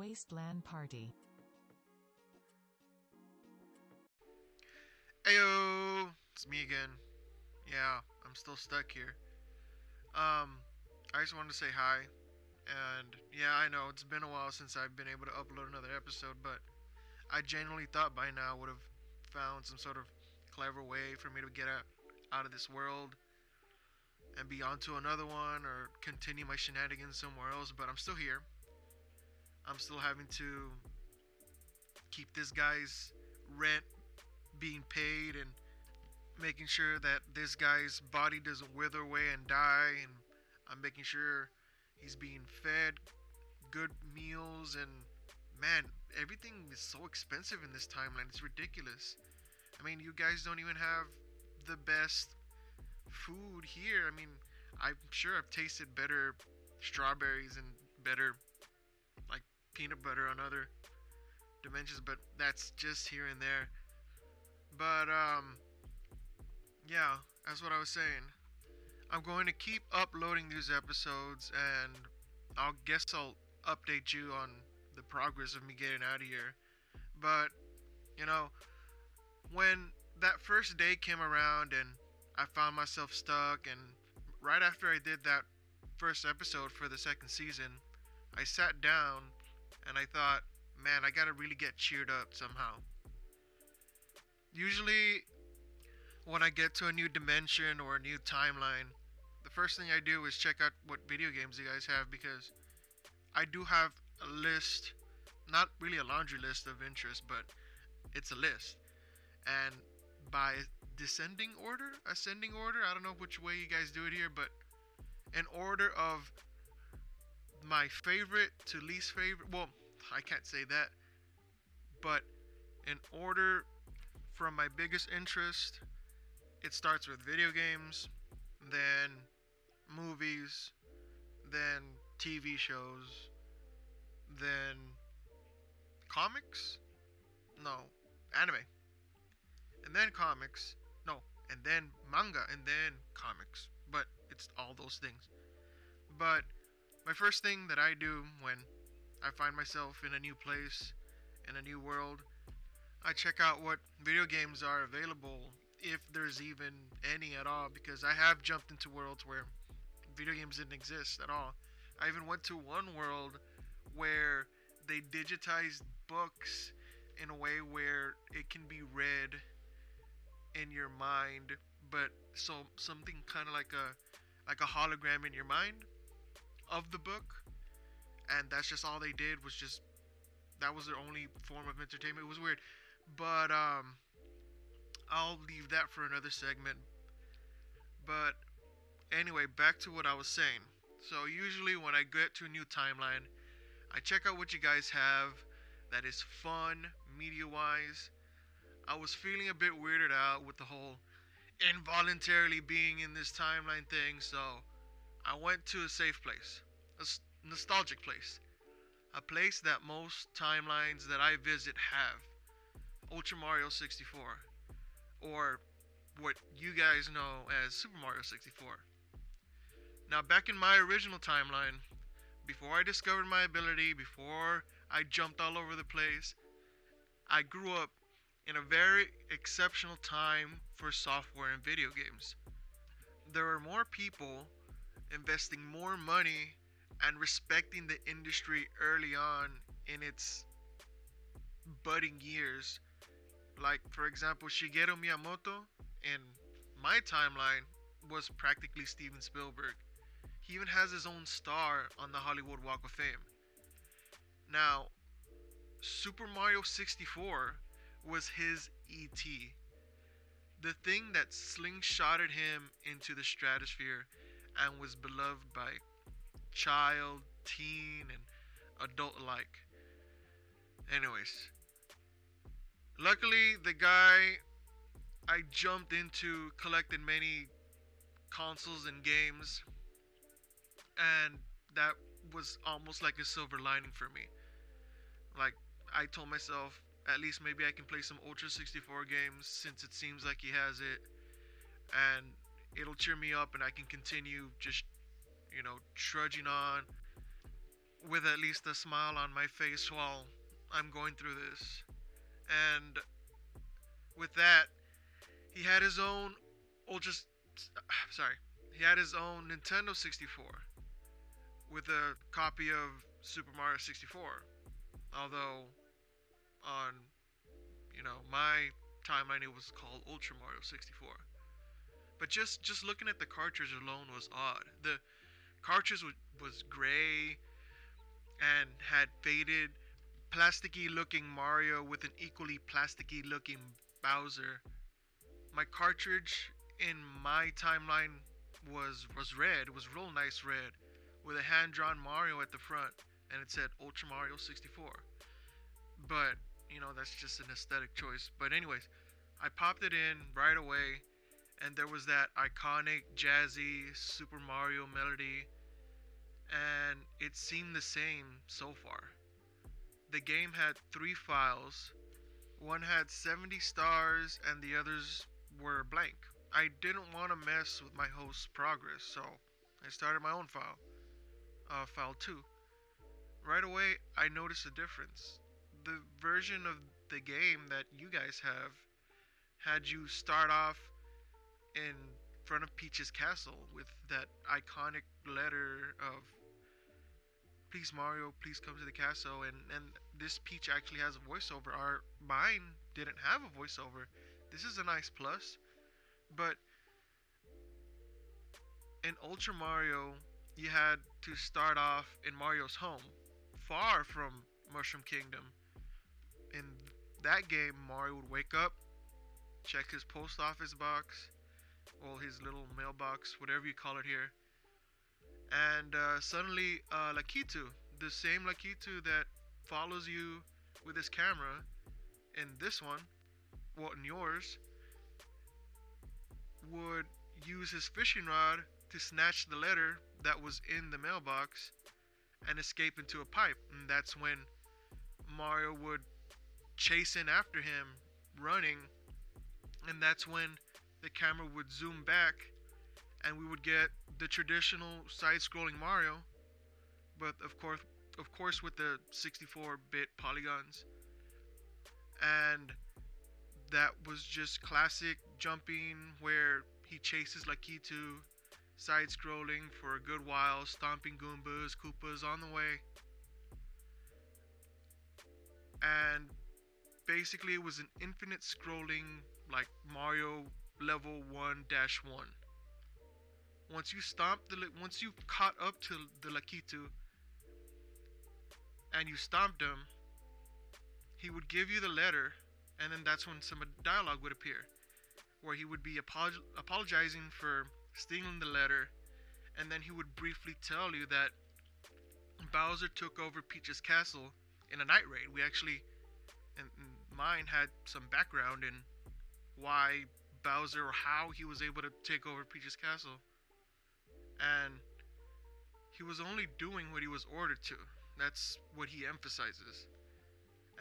Wasteland Party. Ayo, it's me again. Yeah, I'm still stuck here. Um, I just wanted to say hi. And yeah, I know it's been a while since I've been able to upload another episode, but I genuinely thought by now would have found some sort of clever way for me to get out, out of this world and be onto another one or continue my shenanigans somewhere else, but I'm still here. I'm still having to keep this guy's rent being paid and making sure that this guy's body doesn't wither away and die and I'm making sure he's being fed good meals and man everything is so expensive in this timeline. It's ridiculous. I mean you guys don't even have the best food here. I mean I'm sure I've tasted better strawberries and better peanut butter on other dimensions but that's just here and there but um, yeah, that's what I was saying. I'm going to keep uploading these episodes, and I'll guess I'll update you on the progress of me getting out of here. But you know, when that first day came around and I found myself stuck, and right after I did that first episode for the second season, I sat down and I thought, man, I gotta really get cheered up somehow. Usually, when I get to a new dimension or a new timeline, the first thing I do is check out what video games you guys have because I do have a list, not really a laundry list of interest, but it's a list. And by descending order, ascending order, I don't know which way you guys do it here, but in order of my favorite to least favorite, well, I can't say that, but in order from my biggest interest, it starts with video games, then movies, then TV shows, then comics? No, anime. And then comics. No, and then manga, and then comics. But it's all those things. But my first thing that I do when I find myself in a new place, in a new world, I check out what video games are available, if there's even any at all, because I have jumped into worlds where video games didn't exist at all. I even went to one world where they digitized books in a way where it can be read in your mind, but so something kind of like a like a hologram in your mind of the book, and that's just all they did was just that was their only form of entertainment. It was weird. But um, I'll leave that for another segment. But anyway, back to what I was saying. So usually when I get to a new timeline, I check out what you guys have that is fun media-wise. I was feeling a bit weirded out with the whole involuntarily being in this timeline thing, so I went to a safe place, a nostalgic place, a place that most timelines that I visit have. Ultra Mario 64, or what you guys know as Super Mario 64. Now, back in my original timeline, before I discovered my ability, before I jumped all over the place, I grew up in a very exceptional time for software and video games. There were more people investing more money and respecting the industry early on in its budding years like, for example, Shigeru Miyamoto in my timeline was practically Steven Spielberg. He even has his own star on the Hollywood Walk of Fame. Now, Super Mario 64 was his ET. The thing that slingshotted him into the stratosphere and was beloved by child, teen, and adult alike. Anyways, Luckily, the guy I jumped into collected many consoles and games, and that was almost like a silver lining for me. Like, I told myself, at least maybe I can play some Ultra 64 games since it seems like he has it, and it'll cheer me up, and I can continue just, you know, trudging on with at least a smile on my face while I'm going through this. And with that, he had his own ultra. Sorry, he had his own Nintendo 64 with a copy of Super Mario 64. Although, on you know my timeline, it was called Ultra Mario 64. But just just looking at the cartridge alone was odd. The cartridge was, was gray and had faded, plasticky looking Mario with an equally plasticky looking Bowser. My cartridge in my timeline was was red. Was real nice red with a hand drawn Mario at the front and it said Ultra Mario 64. But, you know, that's just an aesthetic choice. But anyways, I popped it in right away and there was that iconic jazzy Super Mario melody and it seemed the same so far. The game had 3 files one had 70 stars and the others were blank. I didn't want to mess with my host's progress, so I started my own file, uh, file 2. Right away, I noticed a difference. The version of the game that you guys have had you start off in front of Peach's castle with that iconic letter of please Mario, please come to the castle and and this Peach actually has a voiceover. Our mine didn't have a voiceover. This is a nice plus. But in Ultra Mario, you had to start off in Mario's home, far from Mushroom Kingdom. In that game, Mario would wake up, check his post office box, or his little mailbox, whatever you call it here, and uh, suddenly uh, Lakitu, the same Lakitu that follows you with his camera in this one, well, in yours, would use his fishing rod to snatch the letter that was in the mailbox and escape into a pipe. And that's when Mario would chase in after him, running. And that's when the camera would zoom back and we would get the traditional side-scrolling Mario, but of course, of course, with the 64-bit polygons, and that was just classic jumping where he chases Lakitu, side-scrolling for a good while, stomping Goombas, Koopas on the way, and basically it was an infinite scrolling like Mario level 1 1 once you stomp the once you caught up to the Lakitu and you stomped him, he would give you the letter, and then that's when some dialogue would appear, where he would be apolog- apologizing for stealing the letter, and then he would briefly tell you that Bowser took over Peach's castle in a night raid. We actually, and mine had some background in why Bowser or how he was able to take over Peach's castle and he was only doing what he was ordered to. That's what he emphasizes.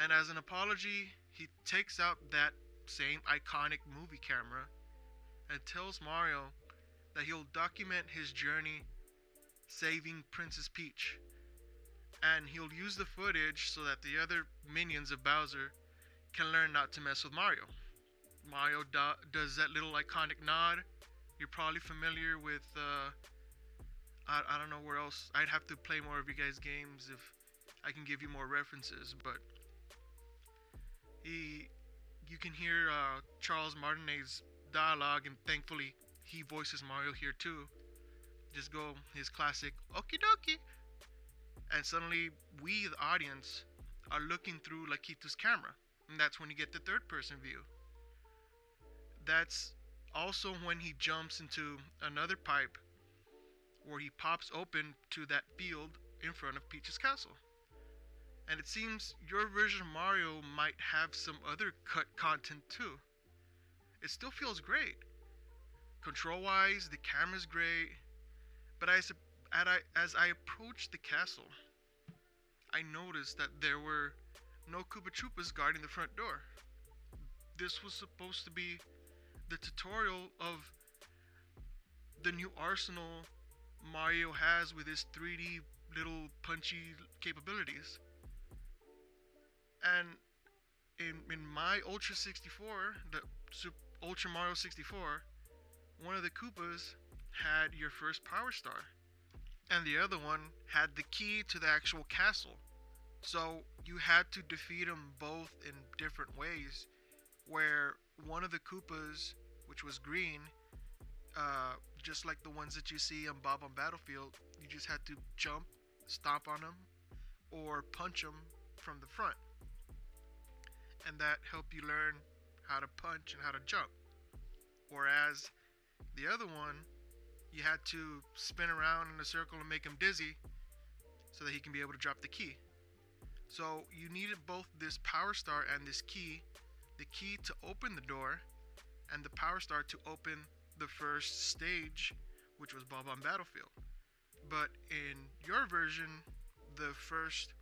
And as an apology, he takes out that same iconic movie camera and tells Mario that he'll document his journey saving Princess Peach. And he'll use the footage so that the other minions of Bowser can learn not to mess with Mario. Mario do- does that little iconic nod. You're probably familiar with uh, I, I don't know where else. I'd have to play more of you guys' games if I can give you more references, but he, you can hear uh, Charles Martinet's dialogue, and thankfully he voices Mario here too. Just go his classic okie dokie, and suddenly we, the audience, are looking through Lakitu's camera, and that's when you get the third-person view. That's also when he jumps into another pipe where he pops open to that field in front of Peach's castle. And it seems your version of Mario might have some other cut content too. It still feels great. Control wise, the camera's great, but as I, as I approached the castle, I noticed that there were no Koopa Troopas guarding the front door. This was supposed to be the tutorial of the new arsenal Mario has with his 3D little punchy capabilities. And in in my Ultra 64, the Super Ultra Mario 64, one of the Koopas had your first Power Star, and the other one had the key to the actual castle. So you had to defeat them both in different ways. Where one of the Koopas, which was green, uh, just like the ones that you see on Bob-omb Battlefield, you just had to jump, stomp on them, or punch them from the front. And that helped you learn how to punch and how to jump. Whereas the other one, you had to spin around in a circle and make him dizzy so that he can be able to drop the key. So you needed both this power star and this key the key to open the door and the power star to open the first stage, which was Bob-omb Battlefield. But in your version, the first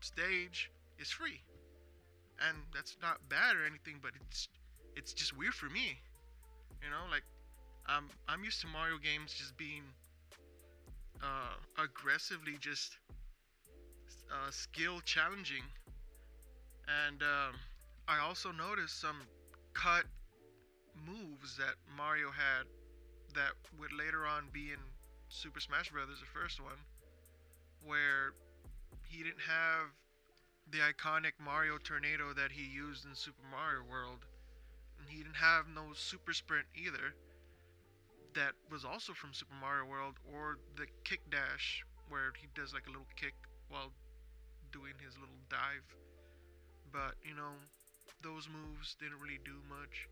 stage is free. And that's not bad or anything, but it's it's just weird for me. You know, like I'm I'm used to Mario games just being uh, aggressively just uh, skill challenging, and um, I also noticed some cut moves that Mario had that would later on be in Super Smash Brothers, the first one, where he didn't have the iconic Mario tornado that he used in Super Mario World, and he didn't have no Super Sprint either. That was also from Super Mario World, or the kick dash, where he does like a little kick while doing his little dive. But you know, those moves didn't really do much.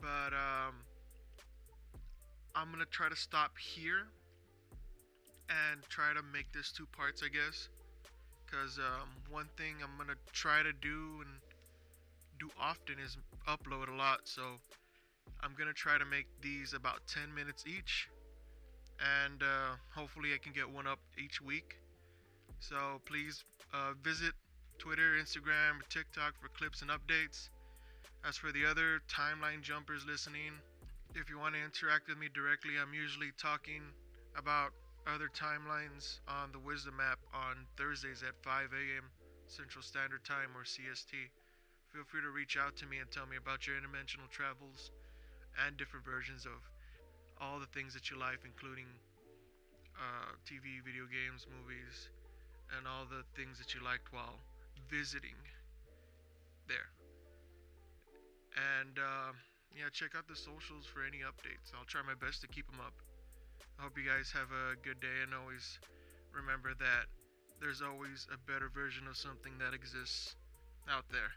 But um, I'm gonna try to stop here and try to make this two parts, I guess. Because um, one thing I'm gonna try to do and do often is upload a lot. So I'm gonna try to make these about 10 minutes each, and uh, hopefully I can get one up each week. So please uh, visit Twitter, Instagram, or TikTok for clips and updates. As for the other timeline jumpers listening, if you want to interact with me directly, I'm usually talking about other timelines on the Wisdom app on Thursdays at 5 a.m. Central Standard Time or CST. Feel free to reach out to me and tell me about your interdimensional travels and different versions of all the things that you like, including uh, TV, video games, movies, and all the things that you liked while visiting there. And uh, yeah, check out the socials for any updates. I'll try my best to keep them up. I hope you guys have a good day and always remember that there's always a better version of something that exists out there.